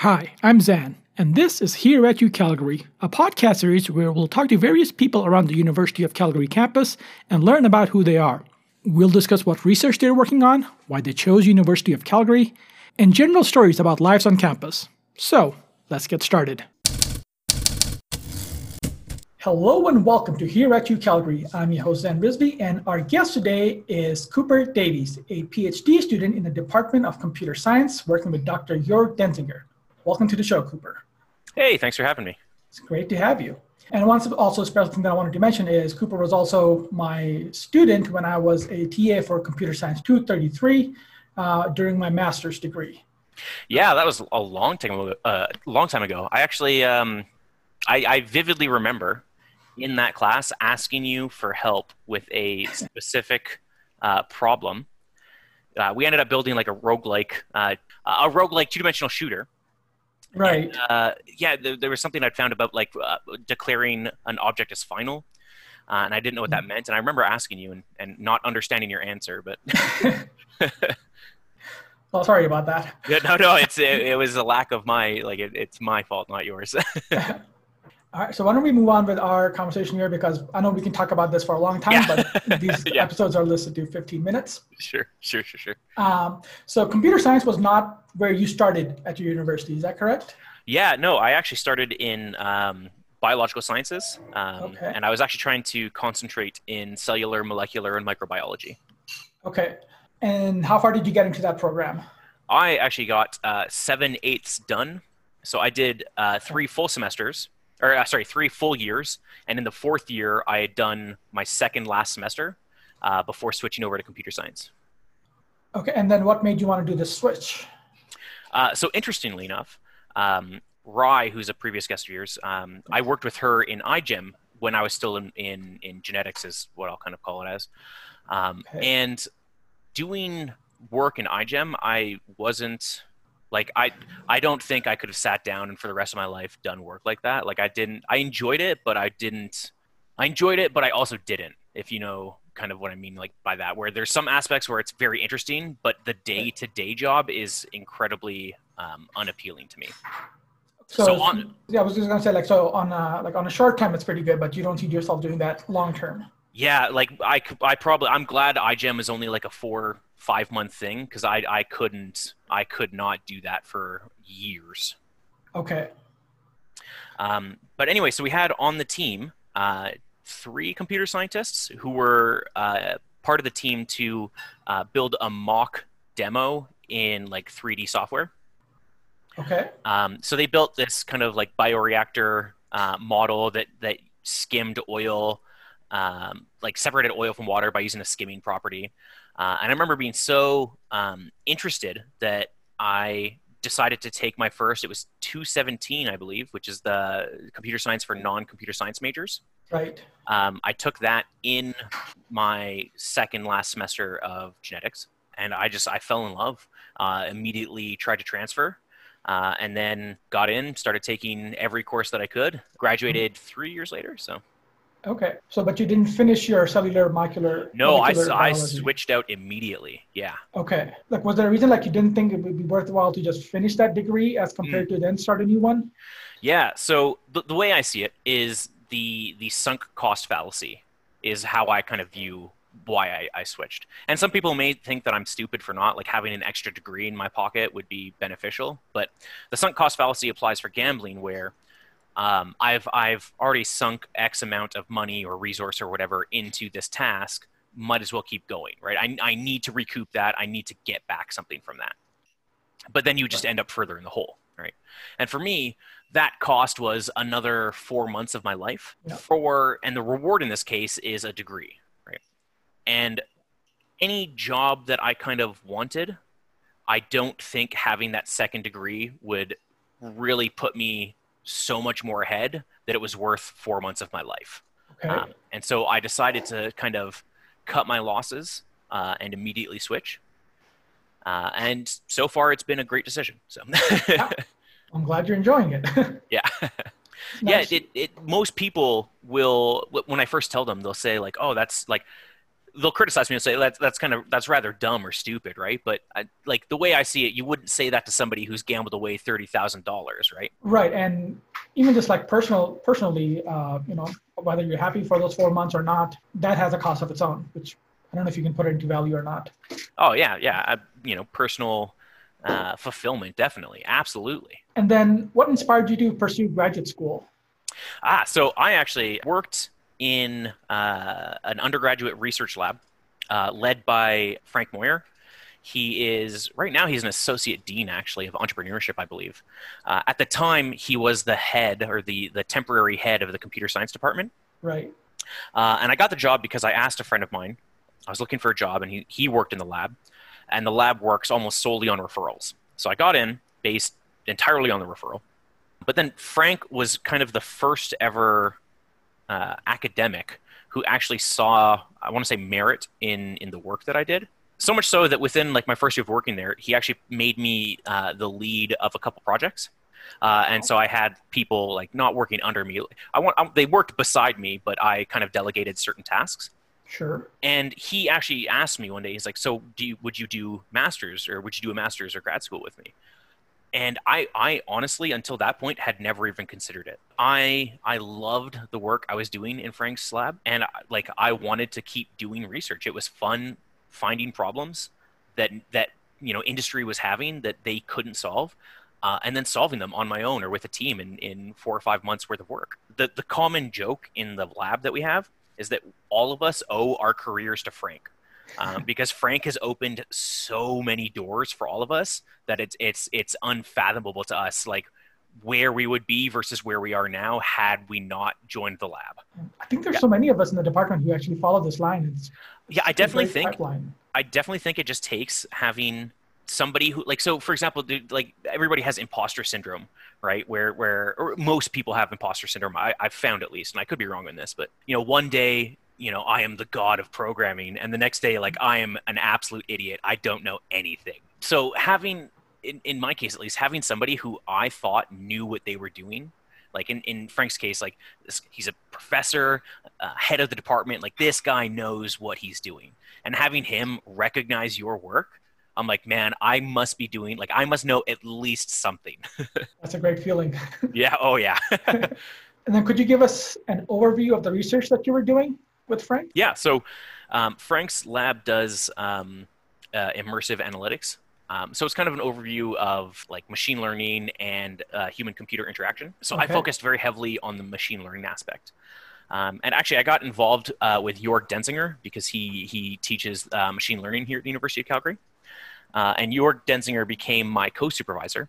Hi, I'm Zan, and this is Here at U Calgary, a podcast series where we'll talk to various people around the University of Calgary campus and learn about who they are. We'll discuss what research they're working on, why they chose University of Calgary, and general stories about lives on campus. So, let's get started. Hello and welcome to Here at U Calgary. I'm your host, Zan Risby, and our guest today is Cooper Davies, a PhD student in the Department of Computer Science working with Dr. Jörg Denzinger. Welcome to the show, Cooper. Hey, thanks for having me. It's great to have you. And one also special thing that I wanted to mention is Cooper was also my student when I was a TA for Computer Science 233 uh, during my master's degree. Yeah, that was a long time ago. Uh, long time ago. I actually, um, I, I vividly remember in that class asking you for help with a specific uh, problem. Uh, we ended up building like a roguelike, uh, a roguelike two-dimensional shooter Right. And, uh, yeah, there, there, was something I'd found about like uh, declaring an object as final, uh, and I didn't know what that meant. And I remember asking you and, and not understanding your answer, but. well, sorry about that. Yeah, no, no, it's it, it was a lack of my like it, it's my fault, not yours. All right, so why don't we move on with our conversation here because I know we can talk about this for a long time, yeah. but these yeah. episodes are listed to 15 minutes. Sure, sure, sure, sure. Um, so computer science was not where you started at your university, is that correct? Yeah, no, I actually started in um, biological sciences, um, okay. and I was actually trying to concentrate in cellular, molecular, and microbiology. Okay, and how far did you get into that program? I actually got uh, seven eighths done. So I did uh, three full semesters or uh, sorry, three full years. And in the fourth year, I had done my second last semester uh, before switching over to computer science. Okay, and then what made you want to do the switch? Uh, so interestingly enough, um, Rye, who's a previous guest of yours, um, I worked with her in iGEM when I was still in, in, in genetics, is what I'll kind of call it as. Um, okay. And doing work in iGEM, I wasn't like I I don't think I could have sat down and for the rest of my life done work like that. Like I didn't I enjoyed it, but I didn't I enjoyed it, but I also didn't. If you know kind of what I mean like by that where there's some aspects where it's very interesting, but the day-to-day job is incredibly um, unappealing to me. So, so on, yeah, I was just gonna say like so on a, like on a short time it's pretty good, but you don't see yourself doing that long term. Yeah, like I, I probably I'm glad iGEM is only like a four five month thing because I I couldn't I could not do that for years. Okay. Um, but anyway, so we had on the team uh, three computer scientists who were uh, part of the team to uh, build a mock demo in like 3D software. Okay. Um, so they built this kind of like bioreactor uh, model that that skimmed oil, um, like separated oil from water by using a skimming property. Uh, and I remember being so um, interested that I decided to take my first. It was 217, I believe, which is the computer science for non-computer science majors. Right. Um, I took that in my second last semester of genetics, and I just I fell in love. Uh, immediately tried to transfer, uh, and then got in. Started taking every course that I could. Graduated three years later. So Okay. So, but you didn't finish your cellular molecular. No, molecular I, I switched out immediately. Yeah. Okay. Like, was there a reason like you didn't think it would be worthwhile to just finish that degree as compared mm. to then start a new one? Yeah. So the, the way I see it is the the sunk cost fallacy is how I kind of view why I, I switched. And some people may think that I'm stupid for not like having an extra degree in my pocket would be beneficial, but the sunk cost fallacy applies for gambling where um, I've I've already sunk X amount of money or resource or whatever into this task. Might as well keep going, right? I, I need to recoup that. I need to get back something from that. But then you just end up further in the hole, right? And for me, that cost was another four months of my life. Yeah. For and the reward in this case is a degree, right? And any job that I kind of wanted, I don't think having that second degree would really put me so much more ahead that it was worth four months of my life. Okay. Um, and so I decided to kind of cut my losses uh, and immediately switch. Uh, and so far, it's been a great decision. So I'm glad you're enjoying it. yeah. Nice. Yeah, it, it, most people will, when I first tell them, they'll say, like, oh, that's like, they'll criticize me and say that's that's kind of that's rather dumb or stupid, right? But I, like the way I see it, you wouldn't say that to somebody who's gambled away thirty thousand dollars, right? Right, and even just like personal, personally, uh, you know, whether you're happy for those four months or not, that has a cost of its own, which I don't know if you can put it into value or not. Oh yeah, yeah, I, you know, personal uh, fulfillment, definitely, absolutely. And then, what inspired you to pursue graduate school? Ah, so I actually worked in uh, an undergraduate research lab uh, led by Frank Maurer. He is right now he's an associate dean actually of entrepreneurship, I believe. Uh, at the time, he was the head or the the temporary head of the computer science department. Right. Uh, and I got the job because I asked a friend of mine. I was looking for a job, and he he worked in the lab, and the lab works almost solely on referrals. So I got in based entirely on the referral. But then Frank was kind of the first ever uh, academic who actually saw I want to say merit in in the work that I did. So much so that within like my first year of working there, he actually made me uh, the lead of a couple projects. Uh, and so I had people like not working under me. I want I, they worked beside me, but I kind of delegated certain tasks. Sure. And he actually asked me one day. He's like, "So, do you, would you do masters, or would you do a masters or grad school with me?" And I, I honestly until that point had never even considered it. I i loved the work i was doing in frank's lab and like i wanted to keep doing research. It was fun finding problems that that you know industry was having that they couldn't solve uh, and then solving them on my own or with a team in, in four or five months worth of work. The, the common joke in the lab that we have is that all of us owe our careers to frank um, because Frank has opened so many doors for all of us that it's it's it's unfathomable to us like where we would be versus where we are now had we not joined the lab. I think there's yeah. so many of us in the department who actually follow this line. It's, yeah, I definitely think pipeline. I definitely think it just takes having somebody who like so for example like everybody has imposter syndrome right where where most people have imposter syndrome I, i've found at least and i could be wrong on this but you know one day you know, I am the god of programming. And the next day, like, I am an absolute idiot. I don't know anything. So having, in, in my case at least, having somebody who I thought knew what they were doing, like in, in Frank's case, like this, he's a professor, uh, head of the department, like this guy knows what he's doing. And having him recognize your work, I'm like, man, I must be doing, like, I must know at least something. That's a great feeling. yeah. Oh, yeah. and then could you give us an overview of the research that you were doing? With Frank? Yeah. So um, Frank's lab does um, uh, immersive analytics. Um, so it's kind of an overview of like machine learning and uh, human computer interaction. So okay. I focused very heavily on the machine learning aspect. Um, and actually, I got involved uh, with Jorg Denzinger because he he teaches uh, machine learning here at the University of Calgary. Uh, and Jorg Denzinger became my co-supervisor.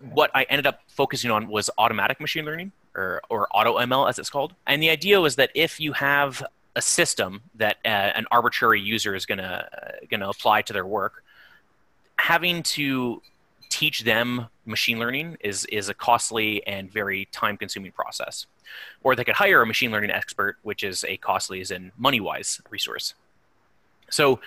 What I ended up focusing on was automatic machine learning, or, or auto ML as it's called. And the idea was that if you have a system that uh, an arbitrary user is going to uh, going to apply to their work, having to teach them machine learning is is a costly and very time consuming process. Or they could hire a machine learning expert, which is a costly as in money wise resource. So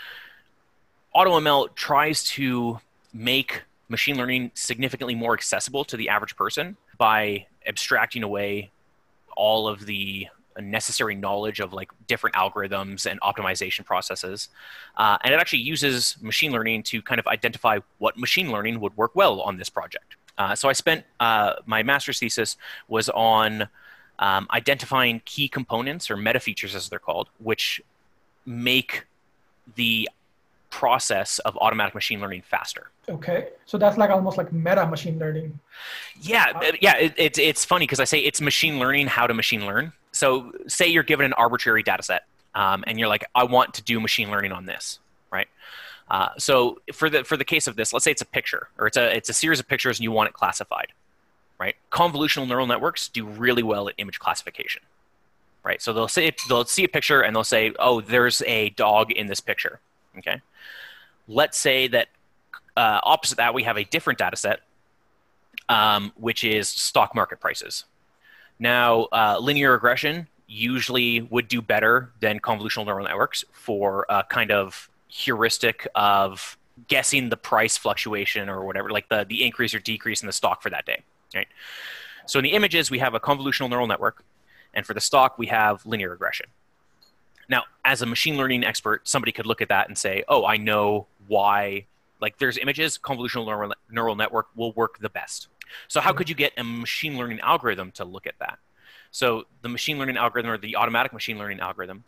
AutoML tries to make machine learning significantly more accessible to the average person by abstracting away all of the necessary knowledge of like different algorithms and optimization processes. Uh, and it actually uses machine learning to kind of identify what machine learning would work well on this project. Uh, so I spent uh, my master's thesis was on um, identifying key components or meta features as they're called, which make the process of automatic machine learning faster. Okay, so that's like almost like meta machine learning. Yeah, yeah. It, it, it's funny because I say it's machine learning how to machine learn. So say you're given an arbitrary data set, um, and you're like, I want to do machine learning on this, right? Uh, so for the for the case of this, let's say it's a picture or it's a it's a series of pictures and you want it classified, right? Convolutional neural networks do really well at image classification, right? So they'll say they'll see a picture and they'll say, oh, there's a dog in this picture, okay? Let's say that uh, opposite that, we have a different data set, um, which is stock market prices. Now, uh, linear regression usually would do better than convolutional neural networks for a kind of heuristic of guessing the price fluctuation or whatever, like the, the increase or decrease in the stock for that day. Right. So in the images, we have a convolutional neural network, and for the stock, we have linear regression. Now, as a machine learning expert, somebody could look at that and say, "Oh, I know why." Like, there's images. Convolutional neural, neural network will work the best. So, how could you get a machine learning algorithm to look at that? So, the machine learning algorithm or the automatic machine learning algorithm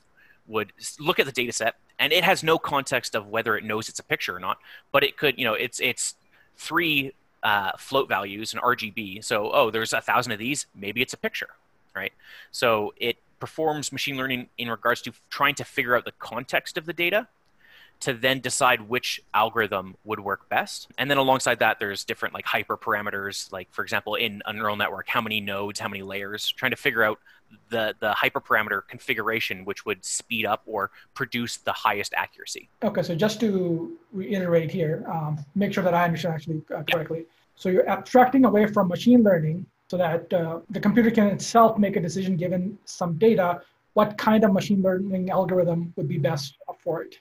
would look at the data set, and it has no context of whether it knows it's a picture or not. But it could, you know, it's it's three uh, float values and RGB. So, oh, there's a thousand of these. Maybe it's a picture, right? So it performs machine learning in regards to trying to figure out the context of the data to then decide which algorithm would work best. And then alongside that, there's different like hyperparameters, like for example, in a neural network, how many nodes, how many layers, trying to figure out the, the hyperparameter configuration, which would speed up or produce the highest accuracy. Okay, so just to reiterate here, um, make sure that I understand actually uh, correctly. Yeah. So you're abstracting away from machine learning so that uh, the computer can itself make a decision given some data, what kind of machine learning algorithm would be best for it.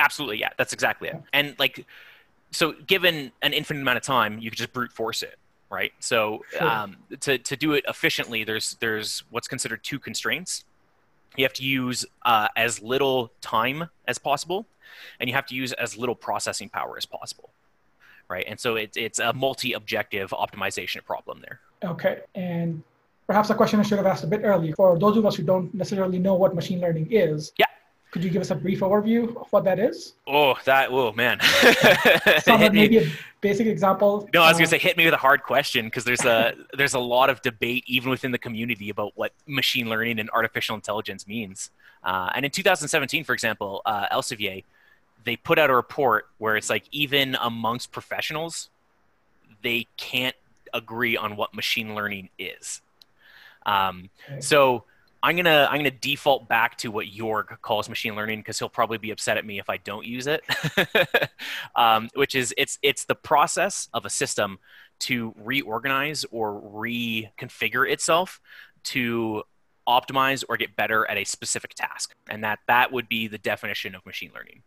Absolutely, yeah, that's exactly it. And like, so given an infinite amount of time, you could just brute force it, right? So sure. um, to to do it efficiently, there's there's what's considered two constraints. You have to use uh, as little time as possible, and you have to use as little processing power as possible, right? And so it's it's a multi-objective optimization problem there. Okay, and perhaps a question I should have asked a bit earlier. For those of us who don't necessarily know what machine learning is, yeah. Could you give us a brief overview of what that is? Oh, that oh man. Some maybe a basic example. No, I was gonna uh, say hit me with a hard question because there's a there's a lot of debate even within the community about what machine learning and artificial intelligence means. Uh, and in 2017, for example, uh, Elsevier, they put out a report where it's like even amongst professionals, they can't agree on what machine learning is. Um. So I'm gonna I'm gonna default back to what Jorg calls machine learning because he'll probably be upset at me if I don't use it. um, which is it's it's the process of a system to reorganize or reconfigure itself to optimize or get better at a specific task, and that that would be the definition of machine learning.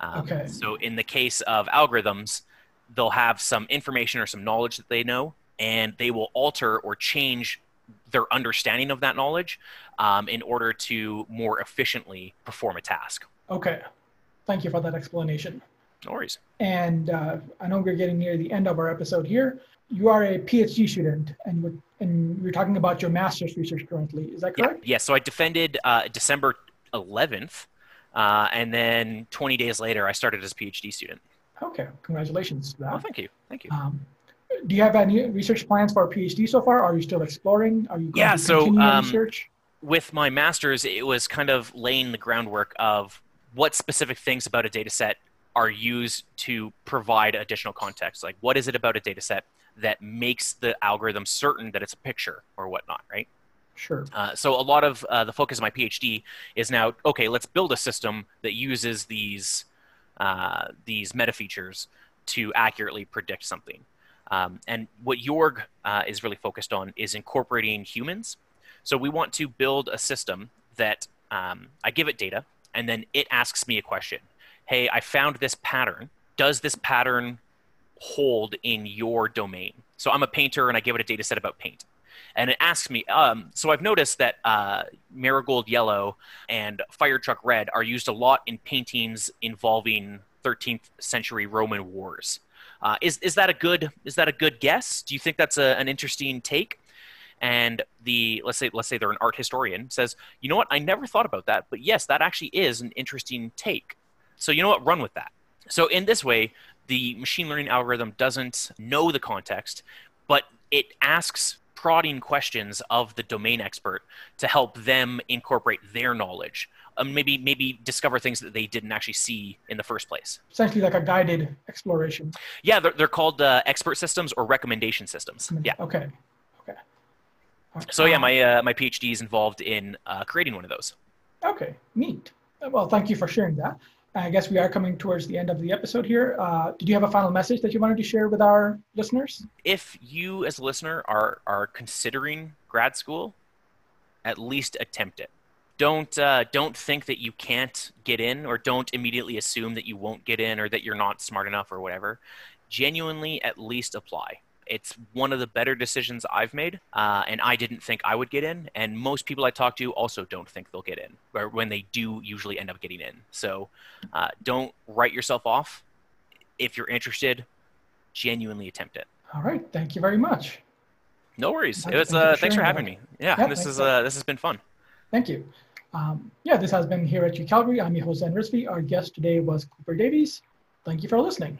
Um, okay. So in the case of algorithms, they'll have some information or some knowledge that they know, and they will alter or change their understanding of that knowledge um, in order to more efficiently perform a task. Okay. Thank you for that explanation. No worries. And uh, I know we're getting near the end of our episode here. You are a PhD student, and you're, and you're talking about your master's research currently. Is that correct? Yeah. yeah so I defended uh, December 11th, uh, and then 20 days later, I started as a PhD student. Okay. Congratulations. Oh, thank you. Thank you. Um, do you have any research plans for a PhD so far? Are you still exploring? Are you yeah? so um, research? with my master's, it was kind of laying the groundwork of what specific things about a data set are used to provide additional context. Like, what is it about a data set that makes the algorithm certain that it's a picture or whatnot, right? Sure. Uh, so a lot of uh, the focus of my PhD is now okay. Let's build a system that uses these uh, these meta features to accurately predict something. Um, and what Jorg uh, is really focused on is incorporating humans. So we want to build a system that um, I give it data, and then it asks me a question. Hey, I found this pattern. Does this pattern hold in your domain? So I'm a painter, and I give it a data set about paint. And it asks me, um, so I've noticed that uh, marigold yellow and fire truck red are used a lot in paintings involving 13th century Roman wars. Uh, is is that a good is that a good guess? Do you think that's a, an interesting take? And the let's say let's say they're an art historian says, you know what? I never thought about that, but yes, that actually is an interesting take. So you know what? Run with that. So in this way, the machine learning algorithm doesn't know the context, but it asks prodding questions of the domain expert to help them incorporate their knowledge um, maybe maybe discover things that they didn't actually see in the first place. Essentially, like a guided exploration. Yeah, they're, they're called uh, expert systems or recommendation systems. Yeah. Okay. Okay. So yeah, my uh, my PhD is involved in uh, creating one of those. Okay, neat. Well, thank you for sharing that. I guess we are coming towards the end of the episode here. Uh, did you have a final message that you wanted to share with our listeners? If you, as a listener, are are considering grad school, at least attempt it don't uh, don't think that you can't get in or don't immediately assume that you won't get in or that you're not smart enough or whatever genuinely at least apply it's one of the better decisions I've made, uh, and I didn't think I would get in. And most people I talk to also don't think they'll get in, or when they do, usually end up getting in. So uh, don't write yourself off. If you're interested, genuinely attempt it. All right. Thank you very much. No worries. It was. Uh, thanks for having me. Yeah, yeah this is uh, this has been fun. Thank you. Um, yeah, this has been here at UCalgary. I'm your host, Zen Rizvi. Our guest today was Cooper Davies. Thank you for listening.